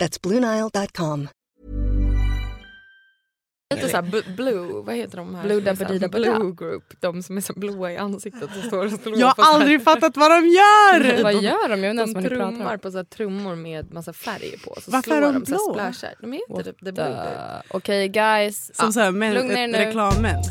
That's BlueNile.com. Lite såhär blue, vad heter de här? Blue som är såhär dabba dida blue group, de som är så blåa i ansiktet och står och slår Jag har så aldrig fattat vad de gör! Vad gör de? Jag inte De vad trummar på så här trummor med massa färg på. Så Varför slår är de de så här blå? splashar. De heter typ the blue group. Okej guys. Som så här, men, lugna er nu. reklammens.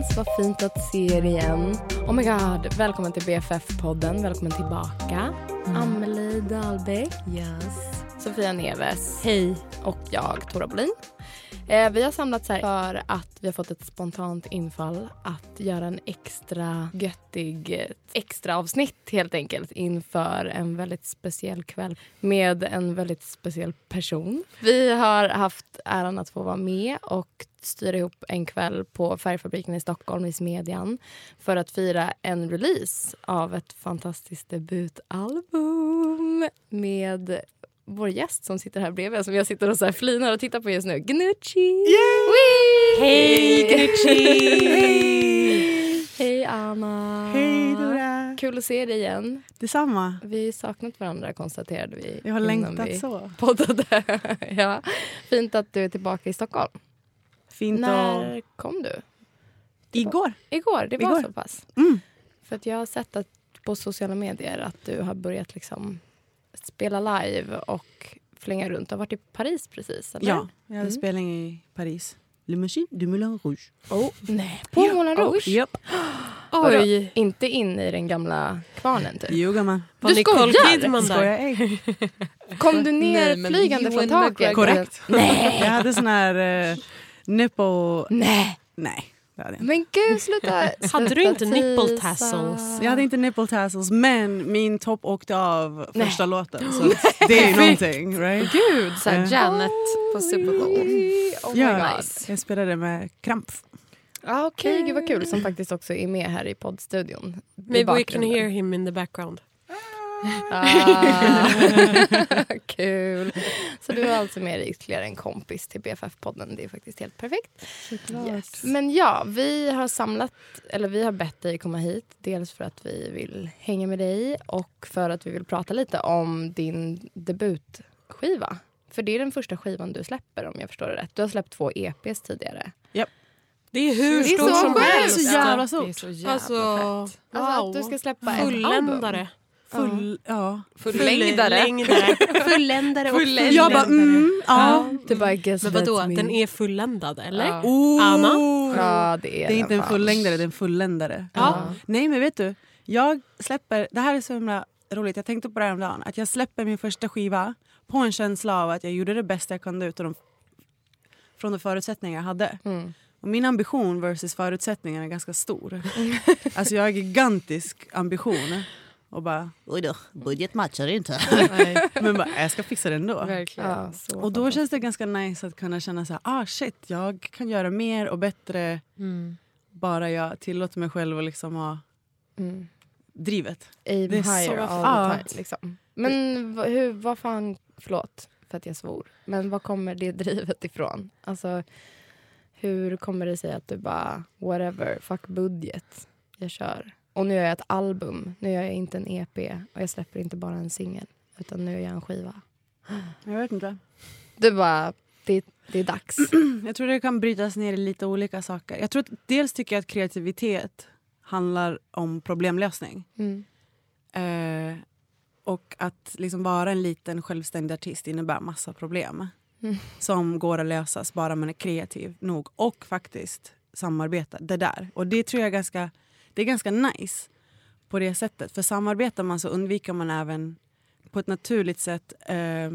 Allesammans, vad fint att se er igen. Oh my god, välkommen till BFF-podden, välkommen tillbaka. Amelie Dahlbeck, Yes. Sofia Neves Hej. och jag, Tora Bolin. Eh, vi har samlats här för att vi har fått ett spontant infall att göra en extra göttig extra avsnitt helt enkelt inför en väldigt speciell kväll med en väldigt speciell person. Vi har haft äran att få vara med och styra ihop en kväll på Färgfabriken i Stockholm i Smedjan för att fira en release av ett fantastiskt debutalbum med vår gäst som sitter här bredvid som jag sitter och så här flinar och tittar på just nu. Gnucci! Hej Gnucci! Hej! Anna! Hej Dora! Kul att se dig igen. Detsamma. Vi har saknat varandra konstaterade vi. Jag har innan längtat vi så. Poddade. ja. Fint att du är tillbaka i Stockholm. Fint När och... kom du? Igår. Igår, det var Igår. så pass. Mm. För att jag har sett att på sociala medier att du har börjat liksom spela live och flänga runt. Du har varit i Paris precis, eller? Ja, jag hade Mm. spelning i Paris. Le Machine du Moulin Rouge. Oh, nej, på Moulin Rouge? Japp. Oj! Inte in i den gamla kvarnen typ? Jo gumman. Du Nicole skojar? Kidman där? Kom du ner Nej, flygande från taket? Korrekt. Nej! Jag hade sån här uh, nipple... Nej! Nej, det hade jag. Men gud, sluta, Hade du sluta inte nipple tassels? Jag hade inte nipple tassels men min topp åkte av Nej. första låten. Så det är ju någonting. Right? Gud, såhär Eh. Janet på Super Bowl. Oh my Ja, God. jag spelade med kramp. Ah, Okej, gud vad kul. Som faktiskt också är med här i poddstudion. Maybe we can hear him in the background. Ah, kul. Så du har alltså med dig ytterligare en kompis till BFF-podden. Det är faktiskt helt perfekt. Yes. Men ja, vi har samlat, eller vi har bett dig komma hit. Dels för att vi vill hänga med dig och för att vi vill prata lite om din debutskiva. För det är den första skivan du släpper om jag förstår det rätt. Du har släppt två EPs tidigare. Det är hur Det är stort så som helst. Så jävla Det är stort. så jävla Alltså, fett. Alltså wow. att du ska släppa ett album. Full, ja. Fullängdare. Fullängdare. Fulländare och fulländare. Jag bara mm, ja. Du bara, guess Men vadå, den är fulländad eller? Ja. Oh. Anna? Ja, det är Det är den inte en fullängdare, det är en fulländare. Ja. Nej men vet du, jag släpper, det här är så himla roligt, jag tänkte på det här om dagen. Att jag släpper min första skiva på en känsla av att jag gjorde det bästa jag kunde utav de, från de förutsättningar jag hade. Mm. Och min ambition versus förutsättningarna är ganska stor. alltså jag har gigantisk ambition. Och bara, oj då, budget matchar inte. Nej, men bara, jag ska fixa det ändå. verkligen. Ja, så Och då känns det ganska nice att kunna känna så här, ah shit, jag kan göra mer och bättre Mm. bara jag tillåter mig själv att liksom ha Mm. drivet. Aim Det är så all the time. Liksom. Men hur, vad fan, förlåt för att jag svor, men var kommer det drivet ifrån? Alltså, hur kommer det sig att du bara, whatever, fuck budget, jag kör. Och nu gör jag ett album, nu gör jag inte en EP och jag släpper inte bara en singel, utan nu gör jag en skiva. Jag vet inte. Du bara, det, det är dags. Jag tror det kan brytas ner i lite olika saker. Jag tror att dels tycker jag att kreativitet handlar om problemlösning. Mm. Eh, och att liksom vara en liten självständig artist innebär massa problem. Mm. Som går att lösas bara man är kreativ nog och faktiskt samarbetar. Det där. Och det tror jag är ganska, det är ganska nice på det sättet. För samarbetar man så undviker man även på ett naturligt sätt eh,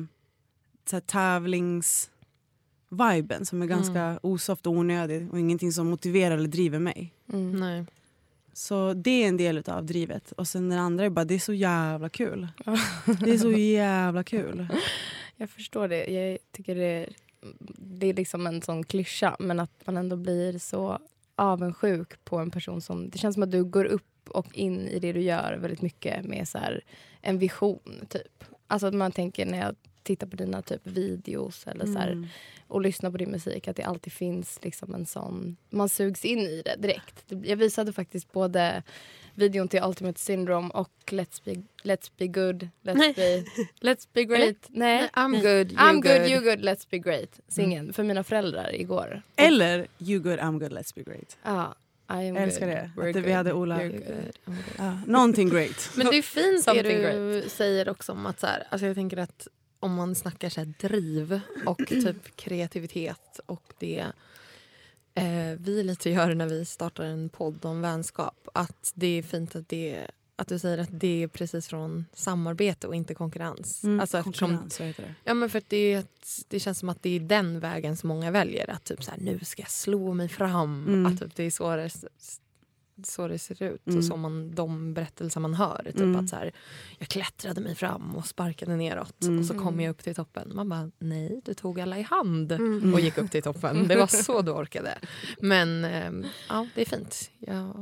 så tävlingsviben som är ganska osoft och onödig och ingenting som motiverar eller driver mig. Mm. Nej. Så det är en del av drivet. Och sen den andra är bara, det är så jävla kul. Det är så jävla kul. Jag förstår det. Jag tycker det, det är liksom en sån klyscha men att man ändå blir så avundsjuk på en person som... Det känns som att du går upp och in i det du gör väldigt mycket med så här, en vision. typ. Alltså att man tänker när jag tittar på dina typ videos eller så här, Mm. och lyssnar på din musik att det alltid finns liksom en sån... Man sugs in i det direkt. Jag visade faktiskt både videon till Ultimate Syndrome och Let's Be, let's be good, let's Nej. be, let's be great. Nej, Nej, I'm good, you I'm good, you good, let's be great. Singeln för mina föräldrar igår. Eller You good, I'm good, let's be great. Ja, am Jag älskar good, det. we're Att vi good, hade Ola- good, good. Ja, någonting great. Men det är fint det du säger också om att så här, alltså jag tänker att om man snackar så driv och typ kreativitet och det eh, vi lite gör när vi startar en podd om vänskap. Att det är fint att, det, att du säger att det är precis från samarbete och inte konkurrens. Mm, Alltså, konkurrens, vad heter det? Ja, men för det, det känns som att det är den vägen som många väljer. Att typ så här, nu ska jag slå mig fram. Mm. Att typ det är så det, så det ser ut. Mm. Och så man, de berättelser man hör. Typ Mm. att så här, jag klättrade mig fram och sparkade neråt. Mm. Och så kom jag upp till toppen. Man bara, nej, du tog alla i hand Mm. och gick upp till toppen. Det var så du orkade. Men ehm, ja, det är fint. Jag,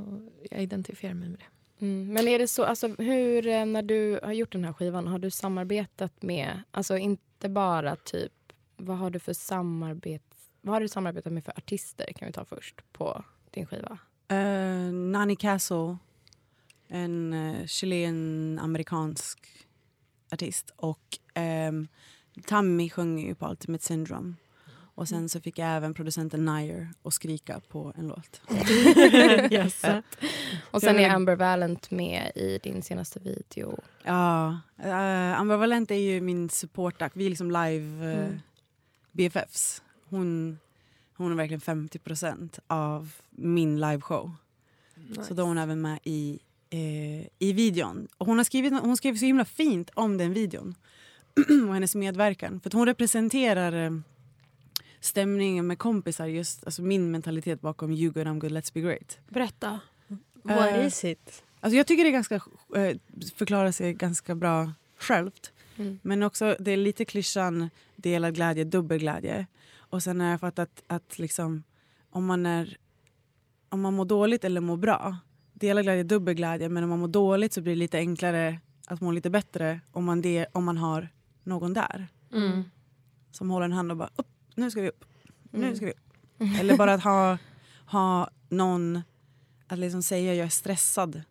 jag identifierar mig med det. Mm. Men är det så, alltså, hur, eh, när du har gjort den här skivan, har du samarbetat med, alltså inte bara typ, vad har du för samarbete, vad har du samarbetat med för artister kan vi ta först på din skiva? Eh, Nani Castle, en uh, chilen-amerikansk artist. Och um, Tammy sjunger ju på Ultimate Syndrome. Och sen så fick jag även producenten Nair att skrika på en låt. yes. Och sen är Amber Valent med i din senaste video. Ja, uh, Ambivalent är ju min supportact. Vi är liksom live eh, Mm. BFFs. Hon, hon är verkligen 50% av min liveshow. Så då är hon även med i, eh, i videon. Och hon, har skrivit, hon skrev så himla fint om den videon. och hennes medverkan. För hon representerar eh, stämningen med kompisar. Just alltså min mentalitet bakom You good, I'm good, let's be great. Berätta. What What is it? Alltså jag tycker det är ganska, eh, förklarar sig ganska bra självt. Mm. Men också det är lite klyschan delad glädje, dubbel glädje. Och sen har jag fattat att liksom, om, man är, om man mår dåligt eller mår bra, delad glädje, dubbel glädje. Men om man mår dåligt så blir det lite enklare att må lite bättre om man, det, om man har någon där. Mm. Som håller en hand och bara upp, nu ska vi upp, nu Mm. ska vi upp. Eller bara att ha, ha någon att liksom säga jag är stressad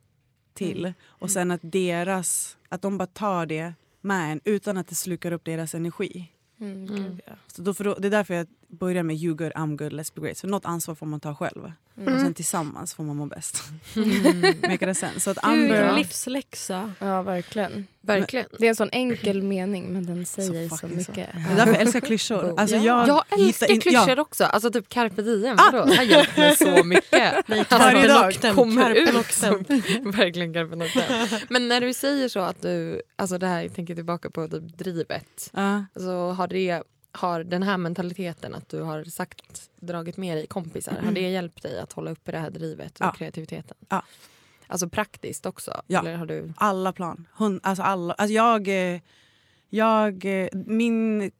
till. Och sen att deras, att de bara tar det med en utan att det slukar upp deras energi. Mm, Mm. gud, ja. Så då, för då, det är därför jag börjar med you good, I'm good, let's be great. Så något ansvar får man ta själv. Mm. Och sen tillsammans får man må bäst. Mm. Make it sense. Så att Gud, Amber... vilken livsläxa. Ja, verkligen. Verkligen. Det är en sån enkel mening, men den säger så, fucking mycket. Det är därför jag älskar klyschor. Alltså jag, Jag älskar in- klyschor ja. också. Alltså typ carpe diem. Vadå? Det har hjälpt mig så mycket. Varje dag. det kommer Carpe ut noctem. verkligen carpe noctem. Men när du säger så att du, alltså det här, jag tänker tillbaka på typ drivet. Ja. Alltså har, det, har den här mentaliteten att du har sagt, dragit med dig kompisar, har det hjälpt dig att hålla uppe det här drivet och Ja. kreativiteten? Ja. Alltså praktiskt också? Ja. Eller har du... Alla plan. Hund, alltså alla, alltså jag, eh, jag, eh, min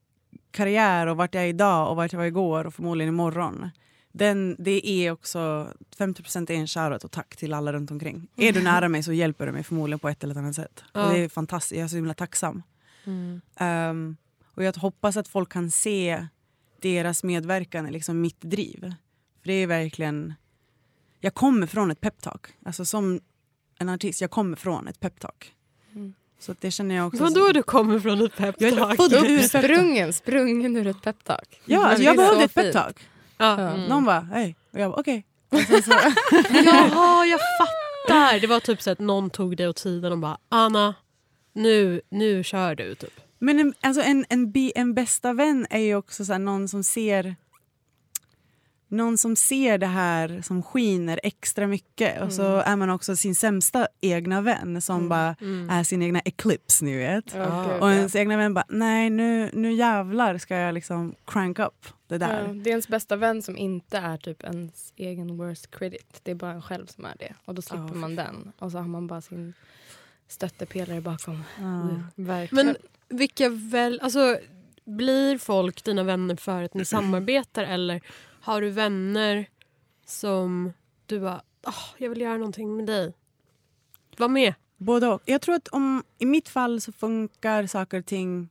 karriär och vart jag är idag och vart jag var igår och förmodligen imorgon. Den, det är också 50 är en shoutout och tack till alla runt omkring. Är du nära mig så hjälper du mig förmodligen på ett eller annat sätt. Ja. Och det är fantastiskt, jag är så himla tacksam. Mm. Ehm, och jag hoppas att folk kan se deras medverkan i liksom mitt driv. För det är verkligen... Jag kommer från ett peptalk. Alltså som en artist, jag kommer från ett peptalk. Mm. Så det känner jag också. Vadå du kommer från ett peptalk? Jag är född ur ett peptalk. Sprungen, sprungen ur ett peptalk. Ja, alltså jag är behövde ett peptalk. Ja. Ja. Någon bara hej. Och jag bara okej. Sen så- Jaha, jag fattar. Det var typ så att någon tog dig åt sidan och bara Anna, nu, nu kör du. Typ. Men en, alltså en, en, en bästa vän är ju också så här, någon som ser någon som ser det här som skiner extra mycket och så är man också sin sämsta egna vän som bara är sin egna eclipse ni vet. Gud, Och ens egna vän bara nej nu, nu jävlar ska jag liksom crank up det där. Ja, det är ens bästa vän som inte är typ ens egen worst credit. Det är bara en själv som är det. Och då slipper Ja, man den. Och så har man bara sin stöttepelare bakom. Ja. Verkligen. Men vilka väl, alltså, blir folk dina vänner för att ni samarbetar eller har du vänner som du bara, "Åh, jag vill göra någonting med dig. Var med. Både och. Jag tror att om, i mitt fall så funkar saker och ting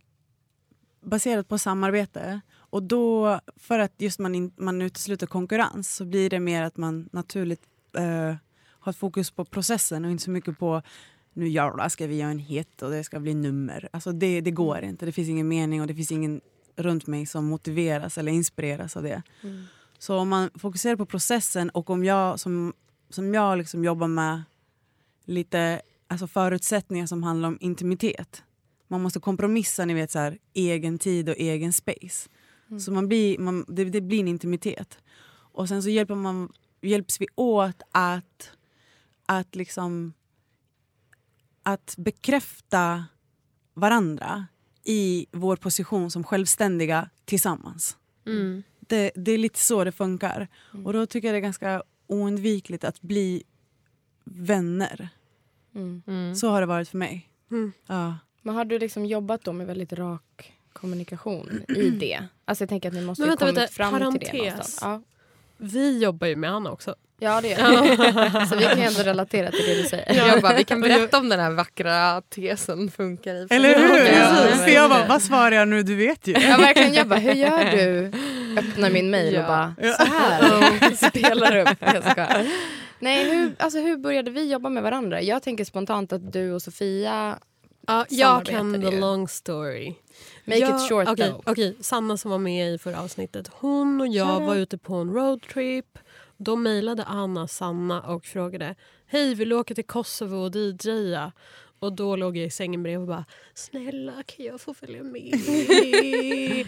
baserat på samarbete. Och då, för att just man, in, man utesluter konkurrens så blir det mer att man naturligt eh, har fokus på processen och inte så mycket på nu jävlar ska vi göra en hit och det ska bli nummer. Alltså det, det går inte. Det finns ingen mening och det finns ingen runt mig som motiveras eller inspireras av det. Så om man fokuserar på processen och om jag som, som jag liksom jobbar med lite alltså förutsättningar som handlar om intimitet. Man måste kompromissa, ni vet så här, egen tid och egen space. Så man blir, man, det, det blir en intimitet. Och sen så hjälper man, hjälps vi åt att, att liksom att bekräfta varandra i vår position som självständiga tillsammans. Mm. Det, det är lite så det funkar. Och då tycker jag det är ganska oundvikligt att bli vänner. Mm. Så har det varit för mig. Mm. Ja. Men har du liksom jobbat då med väldigt rak kommunikation i det? Alltså jag tänker att ni måste Men vänta, kommit vänta, fram till det parentes. någonstans. Ja. Vi jobbar ju med Anna också. Ja, det gör vi. Så vi kan ju ändå relatera till det du säger. Jag bara, vi kan berätta om den här vackra tesen funkar i Eller hur? Ja, Ja, precis. För jag bara, vad svarar jag nu? Du vet ju. Ja verkligen, jag bara, hur gör du? Öppnar min mail och Ja. bara, så här. Spelar upp. Jag. Nej, hur, alltså, hur började vi jobba med varandra? Jag tänker spontant att du och Sofia, Ja, jag kan the long story. make Ja, it short okej, though. okej, Sanna som var med i förra avsnittet. Hon och jag var ute på en roadtrip. Då mejlade Anna Sanna och frågade Hej, vill du åka till Kosovo och DJa? Och då låg jag i sängen bredvid och bara Snälla, kan jag få följa med?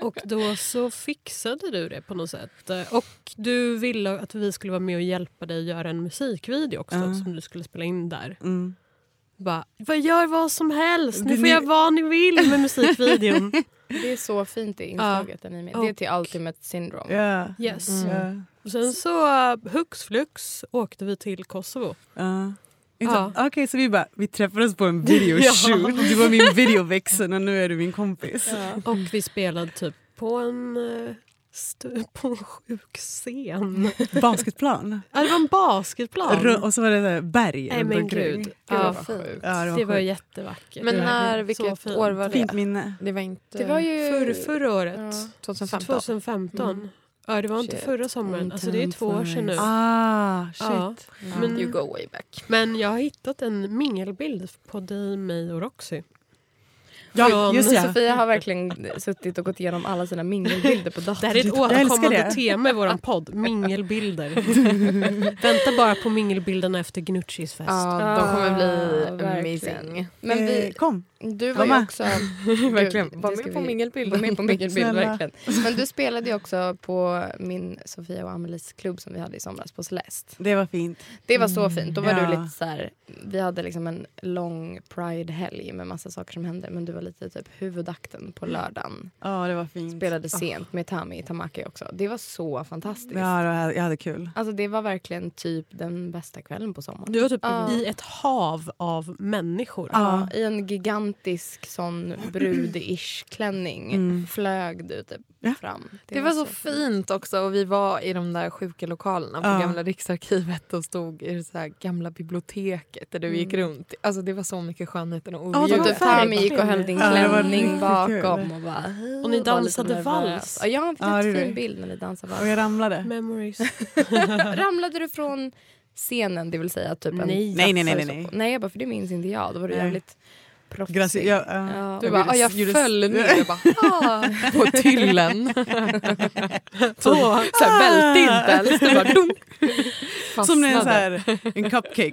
och då så fixade du det på något sätt. Och du ville att vi skulle vara med och hjälpa dig att göra en musikvideo också Ja. som du skulle spela in där. Mm. Bara, vad gör vad som helst, Det- får göra vad ni vill med musikvideon. Det är så fint det inslaget. där ni är med. Det är till Ultimate Syndrome. Ja. Yes. Ja. Och sen så uh, hux flux åkte vi till Kosovo. Ja. Ja. Okej, så vi bara, vi träffades på en videoshoot. Du var min videoväxel och nu är du min kompis. Och vi spelade typ på en, stu- på en sjuk scen. Basketplan. Ja, det var en basketplan. Ru- Och så var det berg Nej men gud. Gud, Ja, vad sjukt. Ja, det var, det var jättevackert. Men Det var när, vilket fint. år var det? Fint minne. Det var inte Det var ju... För, förra året. Ja. 2015. 2015. Mm. Ja, det var inte Shit. förra sommaren. Alltså, det är två år sedan nu. Ah, shit. Ja. Ja. Men- You go way back. Men jag har hittat en mingelbild på dig, mig och Roxy. Ja, just ja. Sofia har verkligen suttit och gått igenom alla sina mingelbilder på Det datorn. här är ett återkommande det. tema i vår podd. Mingelbilder. Vänta bara på mingelbilderna efter Gnuccis fest. Ja, de kommer bli verkligen. amazing. Men Eh, vi, kom. du var ju också... Verkligen. Gud, Var det med ska på vi- mingelbild. Var med på mingelbild, verkligen. Men du spelade ju också på min Sofia och Amelies klubb som vi hade i somras på Celeste. Det var fint. Det var så fint. Då var Ja. du lite så här, vi hade liksom en lång Pride-helg med massa saker som hände men du var lite typ huvudakten på lördagen. Ja, det var fint. Spelade sent med Tami Tamaki också. Det var så fantastiskt. Ja, det var- jag hade kul. Alltså det var verkligen typ den bästa kvällen på sommaren. Du var typ Ja. i ett hav av människor. Ja, i en gigantisk sån brud-ish klänning Mm. flög du typ Ja. fram. Det var så fint också och vi var i de där sjuka lokalerna på Ja. gamla Riksarkivet och stod i det så här gamla biblioteket där du gick runt. Alltså det var så mycket skönheten och Ja, det var Typ odjuret. Tami gick och höll din klänning bakom och bara... Och ni dansade vals. Ja, jag har en jättefin bild när ni dansade Och vals. jag ramlade. Memories. Ramlade du från scenen, det vill säga typ en Nej. Nej, nej, nej, nej, nej. Nej, jag bara för det minns inte jag. Då var du Nej. jävligt proffsig. Graci- ja, ja. Ja. Du Jag bara, jag gjorde- föll ner och bara, ah, på tyllen. så, så här, välte inte ens. Som när en, så här, en cupcake.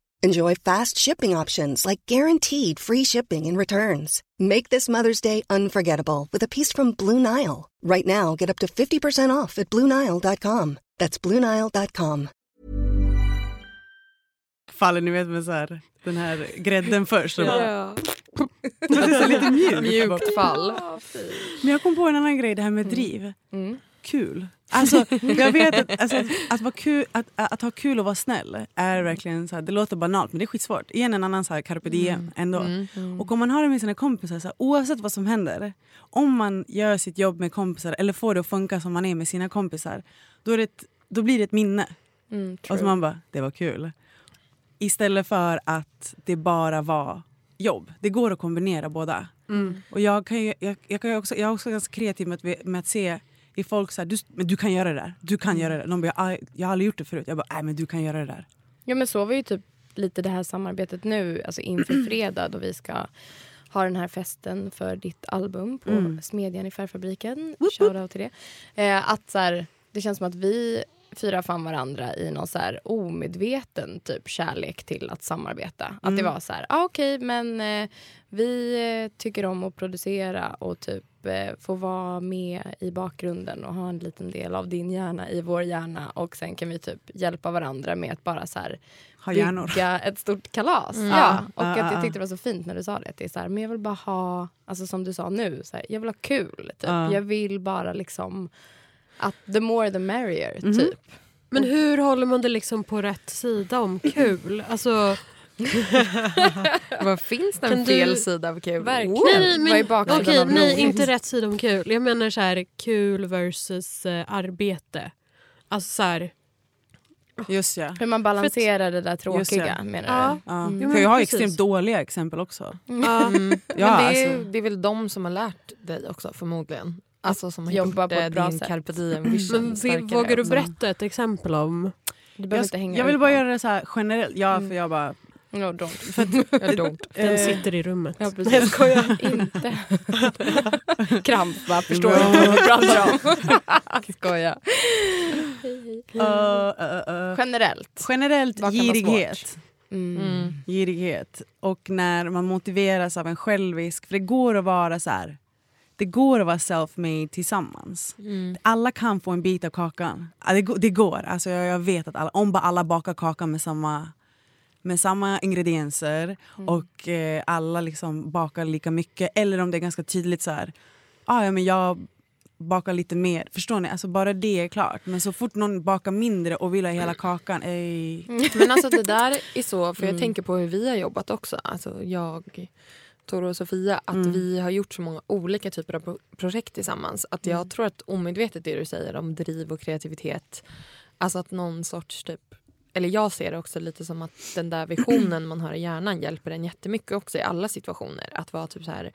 Enjoy fast shipping options like guaranteed free shipping and returns. Make this Mother's Day unforgettable with a piece from Blue Nile. Right now, get up to 50% off at BlueNile.com. That's BlueNile.com. Faller ni vet med så här, den här grädden först. och bara- Ja. Det är så lite mjukt. Mjukt fall. Men jag kom på en annan grej, det här med driv. Mm. Kul. Alltså, jag vet att, alltså, att, att, kul, att, att ha kul och vara snäll är verkligen så här, det låter banalt men det är skitsvårt. Igen en annan så här carpe diem ändå. Och om man har det med sina kompisar, så här, oavsett vad som händer. Om man gör sitt jobb med kompisar eller får det att funka som man är med sina kompisar. Då, är det ett, då blir det ett minne. Mm, Och så man bara, det var kul. Istället för att det bara var jobb. Det går att kombinera båda. Och jag, kan ju, jag, jag, kan också, jag är också ganska kreativ med att, med att se i folk så här, du, men du kan göra det där. Du kan göra det. De bara, "Aj, jag har aldrig gjort det förut. Jag bara, nej men du kan göra det där. Ja men så var ju typ lite det här samarbetet nu, alltså inför fredag då vi ska ha den här festen för ditt album på Mm. Smedjan i Färgfabriken. Shoutout till det. Eh, att så här, det känns som att vi fyra fann varandra i någon så här omedveten typ kärlek till att samarbeta. Att Mm. det var så här, ah, okej men eh, vi eh, tycker om att producera och typ eh, få vara med i bakgrunden och ha en liten del av din hjärna i vår hjärna och sen kan vi typ hjälpa varandra med att bara så här Ha hjärnor. bygga ett stort kalas. Mm. Ja, och ja, att ja. jag tyckte det var så fint när du sa det. Att det är så här, men jag vill bara ha, alltså som du sa nu, så här, jag vill ha kul. Typ. Ja. Jag vill bara liksom att the more the merrier. Mhm. Typ. Men hur håller man det liksom på rätt sida om kul? Alltså, Vad finns det en du- fel sida av kul? Verkligen. Wow. nej, nej, Vad är men, baksidan okej, av nej inte rätt sida om kul. Jag menar så här, kul versus eh, arbete. Alltså så här, Just ja. Hur man balanserar det där tråkiga det. menar Ja. du? ja. Mm. För men jag har precis. extremt dåliga exempel också. ja. Mm. Ja, Men det, är, alltså. det är väl de som har lärt dig också förmodligen. Alltså som har jobba gjort på ett eh, bra din sätt. carpe diem vision Men vågar du också. berätta ett exempel om? Du behöver Jag, inte hänga jag vill bara göra det så här generellt. Ja, Mm. för jag bara... No, don't. Jag don't. Den Eh, sitter i rummet. Ja, precis. Nej, jag skojar. inte. Kramp bara, förstår du vad vi pratar om? Skoja. uh, uh, uh. Generellt. Generellt girighet. Mm. Mm. girighet. Och när man motiveras av en självisk... För det går att vara så här... Det går att vara self-made tillsammans. Mm. Alla kan få en bit av kakan. Det, går- det går. Alltså jag, jag vet att alla, om bara alla bakar kakan med samma, med samma ingredienser och eh, alla liksom bakar lika mycket. Eller om det är ganska tydligt så här... Ah, ja, men jag bakar lite mer. Förstår ni? Alltså bara det är klart. Men så fort någon bakar mindre och vill ha hela kakan... Ej. Men alltså det där är så, för jag Mm. tänker på hur vi har jobbat också. Alltså jag, Toro och Sofia, att Mm. vi har gjort så många olika typer av pro- projekt tillsammans. Att jag Mm. tror att omedvetet det du säger om driv och kreativitet, alltså att någon sorts typ eller jag ser det också lite som att den där visionen man har i hjärnan hjälper en jättemycket också i alla situationer. Att vara typ så här,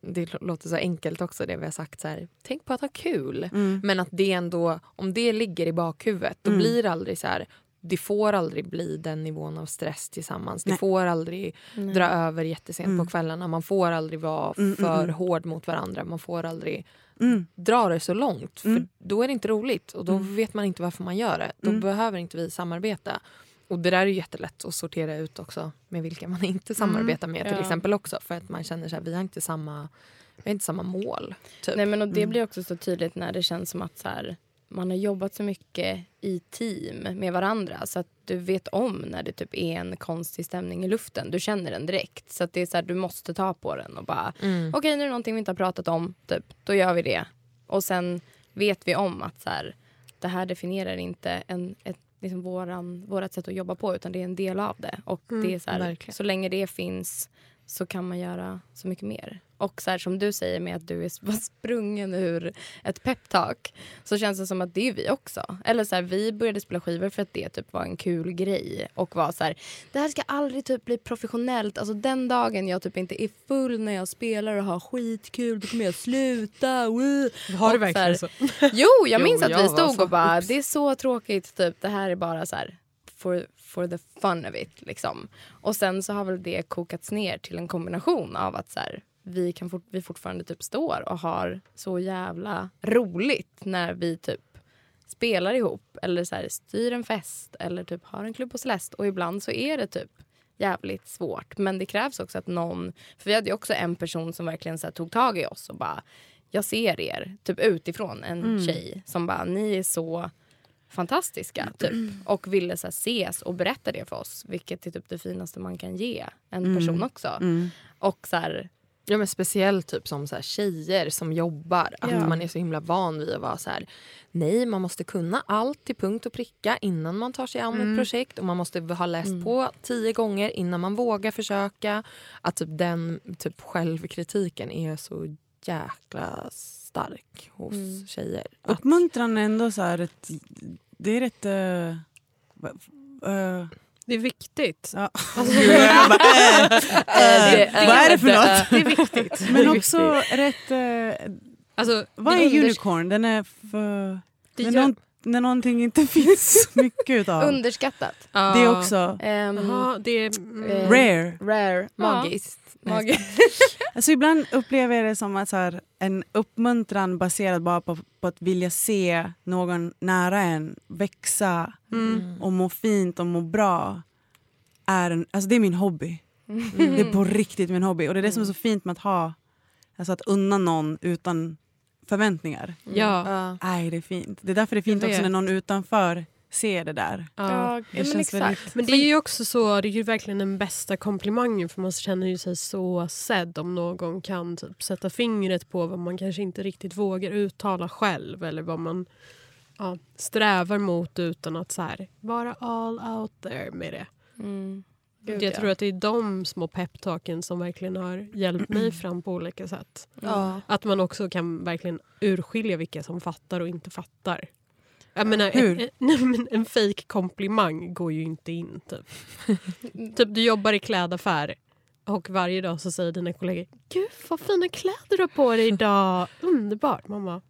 det lå- låter så enkelt också det vi har sagt så här, tänk på att ha kul. Mm. Men att det ändå, om det ligger i bakhuvudet då Mm. blir det aldrig så här det får aldrig bli den nivån av stress tillsammans. Det Nej. får aldrig Nej. dra över jättesent Mm. på kvällarna. Man får aldrig vara Mm, mm, för mm. hård mot varandra. Man får aldrig Mm. dra det så långt. För Mm. Då är det inte roligt och då vet man inte varför man gör det. Då behöver inte vi samarbeta. Och det där är jättelätt att sortera ut också med vilka man inte samarbetar med till Ja. exempel också. För att man känner att vi har inte samma, vi har inte samma mål. Typ. Nej, men och det blir också så tydligt när det känns som att så här, man har jobbat så mycket i team med varandra så att du vet om när det typ är en konstig stämning i luften. Du känner den direkt. Så att det är så här, du måste ta på den och bara Mm. okej nu är det någonting vi inte har pratat om, typ, då gör vi det. Och sen vet vi om att så här, det här definierar inte en, ett, liksom våran, vårat sätt att jobba på utan det är en del av det. Och Mm, det är så, här, så länge det finns så kan man göra så mycket mer. Och så här, som du säger med att du är sprungen ur ett peptalk så känns det som att det är vi också. Eller så här, vi började spela skivor för att det typ var en kul grej och var så här, det här ska aldrig typ bli professionellt. Alltså den dagen jag typ inte är full när jag spelar och har skitkul då kommer jag sluta. Woo. Har du verkligen så så? Jo, jag Jo, minns att jag vi stod så. och bara, det är så tråkigt, typ. det här är bara så här for, for the fun of it. Liksom. Och sen så har väl det kokats ner till en kombination av att så här, vi, kan fort, vi fortfarande typ står och har så jävla roligt när vi typ spelar ihop eller så här, styr en fest eller typ har en klubb på Celeste. Och ibland så är det typ jävligt svårt. Men det krävs också att någon... För vi hade också en person som verkligen så här, tog tag i oss och bara jag ser er typ utifrån, en Mm. tjej som bara ni är så fantastiska typ. Och ville så här, ses och berätta det för oss. Vilket är typ det finaste man kan ge en Mm. person också. Mm. Och så här, Ja, men speciellt typ som så här tjejer som jobbar. Att Ja. man är så himla van vid att vara så här. Nej, man måste kunna allt till punkt och pricka innan man tar sig an Mm. ett projekt. Och man måste ha läst Mm. på tio gånger innan man vågar försöka. Att typ den typ självkritiken är så jäkla stark hos Mm. tjejer. Att, Uppmuntran är ändå så här ett... Det är rätt... Uh, uh, Det är viktigt. ja. Alltså, bara, äh, äh, det- vad är det för något? det är viktigt. Men också rätt... eh, Alltså, vad är unicorn? Den är för... det gör- någon, när någonting inte finns mycket utav. underskattat. Det också. Ehm, Jaha, det är... mm, Rare. Rare. magiskt. Ja, magi. Alltså ibland upplever jag det som att så här, en uppmuntran baserad bara på, på att vilja se någon nära en växa Mm. och må fint och må bra. Är en, alltså det är min hobby. Det är på riktigt min hobby. Och det är det som är så fint med att ha, alltså att unna någon utan förväntningar. Ja. Ja. Nej, det är fint. Det är därför det är fint också när någon utanför ser det där. ja. Ja, Det men exakt. väldigt- Men det är ju också så, det är ju verkligen den bästa komplimangen för man känner ju sig så sedd om någon kan typ sätta fingret på vad man kanske inte riktigt vågar uttala själv eller vad man ja, strävar mot utan att så här, vara all out there med det. Mm. Gud, jag ja. tror att det är de små peptalken som verkligen har hjälpt mig fram på olika sätt. Ja. Att man också kan verkligen urskilja vilka som fattar och inte fattar. Jag menar, Hur? En, men en fake komplimang går ju inte in. Typ. typ du jobbar i klädaffär och varje dag så säger dina kollegor Gud vad fina kläder du har på dig idag. Underbart. Mamma.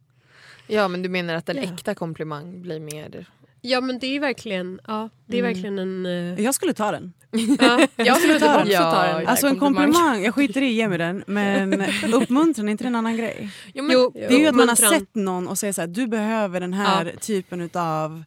ja, men du menar att en Ja. äkta komplimang blir mer... Ja men det är verkligen, ja, det är Mm. verkligen en... eh, Jag skulle ta den. ja. Jag skulle ta den. också Ja, ta den Alltså en komplimang, jag skiter i, ge mig den. Men uppmuntran är inte en annan grej. Jo, men, Jo, Det är ju att man har sett någon och säger så här, du behöver den här typen utav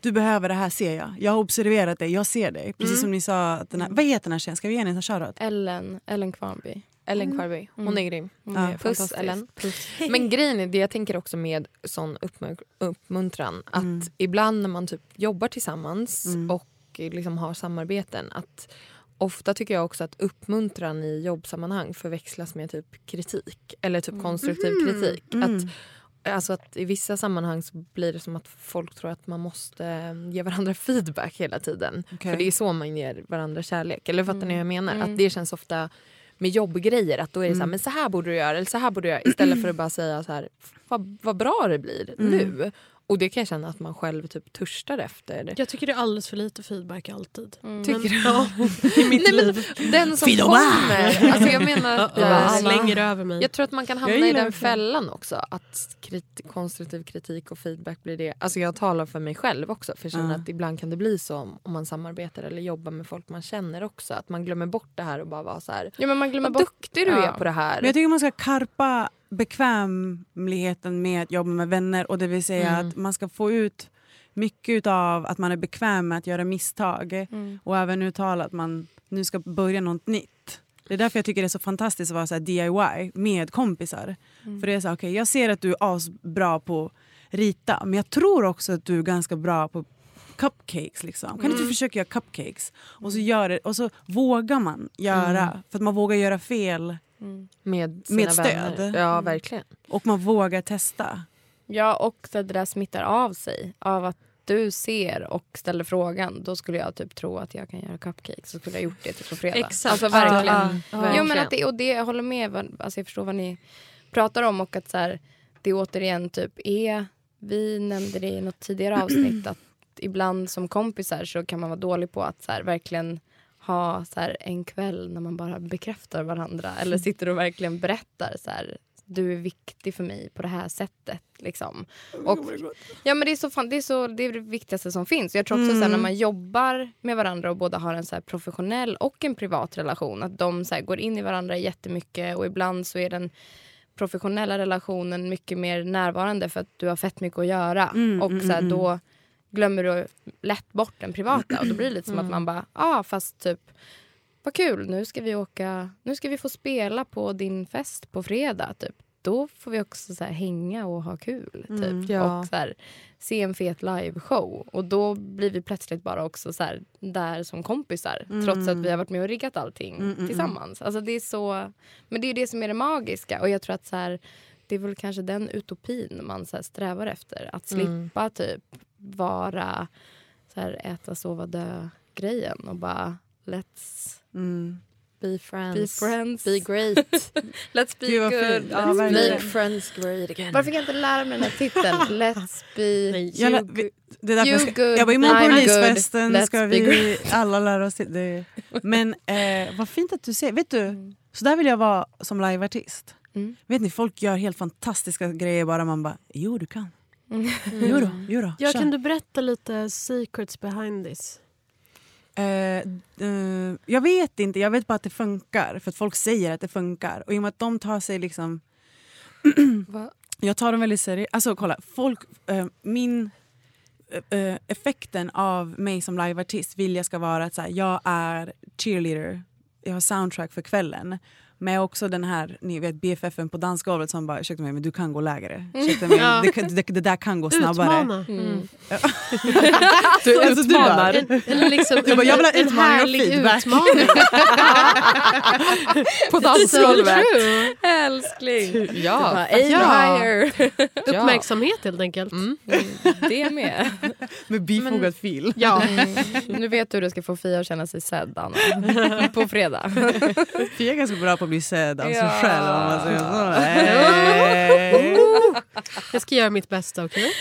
du behöver det här ser jag. Jag har observerat dig, jag ser dig. Precis Mm. som ni sa, att den här, vad heter den här tjejen? Ska vi ge henne en shoutout? Ellen, Ellen Kvarnby. Ellen Kvarby, hon Mm. är grym. Hon Ja. är Puss. Ellen. Puss. Men grejen är det jag tänker också med sån uppmu- uppmuntran att Mm. ibland när man typ jobbar tillsammans Mm. och liksom har samarbeten att ofta tycker jag också att uppmuntran i jobbsammanhang förväxlas med typ kritik eller typ konstruktiv Mm. kritik. Mm. Att, alltså att I vissa sammanhang så blir det som att folk tror att man måste ge varandra feedback hela tiden. Okej. För det är så man ger varandra kärlek. Eller fattar ni vad jag menar? Mm. Att det känns ofta med jobbgrejer att då är det så här, Mm. men så här borde du göra eller så här borde du göra istället för att bara säga så här vad, vad bra det blir Mm. nu. Och det kan jag känna att man själv typ törstar efter. Jag tycker det är alldeles för lite feedback alltid. Mm. Tycker Men, du? ja, I mitt Nej, men liv. den som Fido, kommer. Alltså jag menar att Jag alla, slänger över mig. jag tror att man kan hamna i den fällan också. Att krit konstruktiv kritik och feedback blir det. Alltså jag talar för mig själv också. För jag känner Ja. att ibland kan det bli så om, om man samarbetar eller jobbar med folk man känner också. Att man glömmer bort det här och bara vara så här. Ja, men man glömmer Vad bort duktig du Ja. är på det här. Men jag tycker man ska karpa bekvämligheten med att jobba med vänner och det vill säga Mm. att man ska få ut mycket av att man är bekväm med att göra misstag Mm. och även uttala att man nu ska börja något nytt. Det är därför jag tycker det är så fantastiskt att vara så DIY med kompisar. Mm. För det är så här, okay, jag ser att du är asbra på rita men jag tror också att du är ganska bra på cupcakes. Liksom. Kan du Mm. inte försöka göra cupcakes? Och så, gör det, och så vågar man göra, Mm. för att man vågar göra fel Mm. med sina med stöd. vänner. Ja, verkligen. och man vågar testa. Ja, och så det där smittar av sig. Av att du ser och ställer frågan. Då skulle jag typ tro att jag kan göra cupcakes. Så skulle jag gjort det till på fredag. Exakt. Alltså verkligen. Mm, Jo, verkligen. men att det, och det, jag håller med. Alltså jag förstår vad ni pratar om. Och att så här, det återigen typ är... Vi nämnde det i något tidigare avsnitt. att ibland som kompisar så kan man vara dålig på att så här, verkligen ha så här, en kväll när man bara bekräftar varandra. Eller sitter och verkligen berättar så här, du är viktig för mig på det här sättet. Liksom. Och, ja, men det, är så fan, det, är så, det är det viktigaste som finns. Jag tror också så här, när man jobbar med varandra och båda har en så professionell och en privat relation. Att de så går in i varandra jättemycket och ibland så är den professionella relationen mycket mer närvarande för att du har fett mycket att göra. Mm, och mm, så mm, då glömmer du lätt bort den privata. Och då blir det lite som att man bara, ja ah, fast typ vad kul, nu ska vi åka, nu ska vi få spela på din fest på fredag. Typ. Då får vi också så här, hänga och ha kul. Typ. Mm, ja. Och så här, se en fet liveshow. Och då blir vi plötsligt bara också så här, där som kompisar. Trots att vi har varit med och riggat allting Mm, mm, tillsammans. Alltså, det är så, men det är det som är det magiska. Och jag tror att så det är väl kanske den utopin man så strävar efter. Att Mm. slippa typ vara så här, äta, sova, dö grejen och bara let's Mm. Be friends. be friends. Be great. Let's be Gud, good. Ja, Let's. Make friends great again. Varför kan jag inte lära mig den här titeln? Let's be Jag, lä- you vi, good. det är därför You jag, ska, good, jag bara, imorgon på releasefesten ska vi alla lära oss det. det. Men eh, vad fint att du säger. Vet du, så där vill jag vara som liveartist. Mm. Vet ni, folk gör helt fantastiska grejer bara man bara, jo du kan. Mm. Jo då, jo då. Ja, kan du berätta lite secrets behind this? Eh, eh, jag vet inte, jag vet bara att det funkar. För att folk säger att det funkar. Och i och med att de tar sig liksom... Jag tar dem väldigt seriöst. Alltså kolla, folk, eh, min... effekten av mig som liveartist vill jag ska vara att så här, jag är cheerleader. Jag har soundtrack för kvällen. Men också den här ni vet, BFFen på dansgolvet som bara ursäkta mig men du kan gå lägre. Ursäkta mig, Ja. det, det, det där kan gå snabbare. Utmana. Mm. Du Alltså, du bara- utmanar. En, en, liksom, Jag bara, jag vill ha en utmaning och härlig feedback. utmaning. på dansgolvet. Älskling. Ja, Bara, aim ja. higher. Uppmärksamhet helt enkelt. Mm. Det med. Med bifogad fil. Ja. Nu vet du hur du ska få Fia att känna sig sedd, Anna. På fredag. Fia är ganska bra på att bli sedd av sig själv. Om man säger så. Hey. Jag ska göra mitt bästa, okej?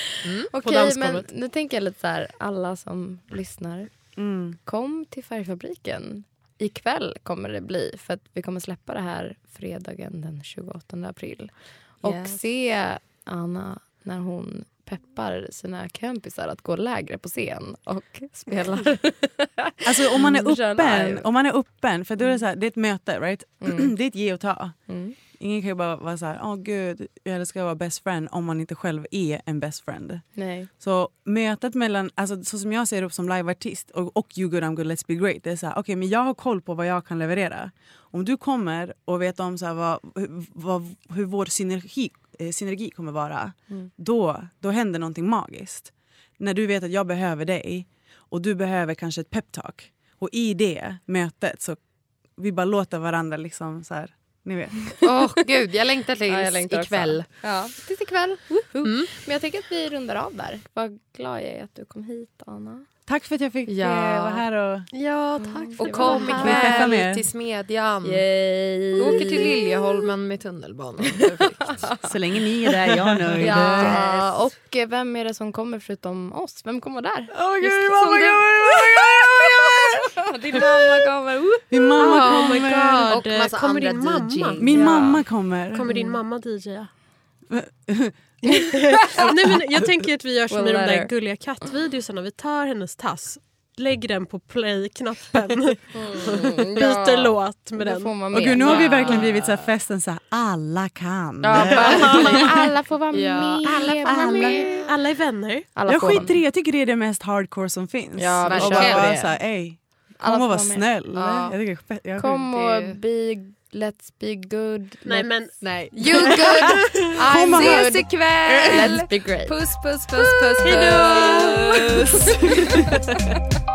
Okej, men dansgolvet. nu tänker jag lite så här, alla som lyssnar. Mm. Kom till Färgfabriken. Ikväll kommer det bli, för att vi kommer släppa det här fredagen den 28 april. Och Yes. se Anna när hon peppar sina kompisar att gå lägre på scen och spela. Alltså om man är Mm, öppen, om man är öppen för då är det, så här, det är ett möte, right? Mm. det är ett ge och ta. Mm. Ingen kan ju bara vara så här, åh gud, jag älskar att vara best friend om man inte själv är en best friend. Nej. Så mötet mellan, alltså så som jag ser upp som liveartist och, och You good I'm good let's be great. Det är så här, okej men jag har koll på vad jag kan leverera. Om du kommer och vet om så här, vad, vad, hur vår synergi, eh, synergi kommer vara. Mm. Då, då händer någonting magiskt. När du vet att jag behöver dig och du behöver kanske ett peptalk. Och i det mötet så vi bara låter varandra liksom så här, ni vet. Åh gud, jag längtar tills Ja, jag längtar också. ikväll. Ja, tills ikväll. Mm. Men jag tänker att vi rundar av där. Vad glad jag är att du kom hit, Anna. Tack för att jag fick Ja. eh, vara här och... Ja, tack för Och det. kom Vi ikväll till Smedjan. Yay. Åker till Liljeholmen med tunnelbanan. Perfekt. Så länge ni är där, jag är nöjd. Ja, och eh, vem är det som kommer förutom oss? Vem kommer där? Åh gud, mamma du- kommer! Din mamma kommer. Min mamma Oh kommer! god. Och massa kommer andra din mamma? DJs. Min Ja. mamma kommer. Kommer din mamma DJa? Nej, men jag tänker att vi gör som We'll i de där her. gulliga kattvideosarna. Vi tar hennes tass, lägger den på play-knappen, byter låt med den. får man Och gud, nu har vi Ja. verkligen blivit så här festen så här, alla kan. Ja, alla får vara Ja. med. Alla, alla, med. alla är vänner. Alla jag skiter i jag tycker det är det mest hardcore som finns. Ja, och bara det. så här, ey, Alla kom och var snäll. Ja. Jag tycker, jag Kom och be, let's be good. Nej, let's, men Nej. You good, I'm good. ses ikväll! Let's be great. Puss, puss, puss, puss, puss.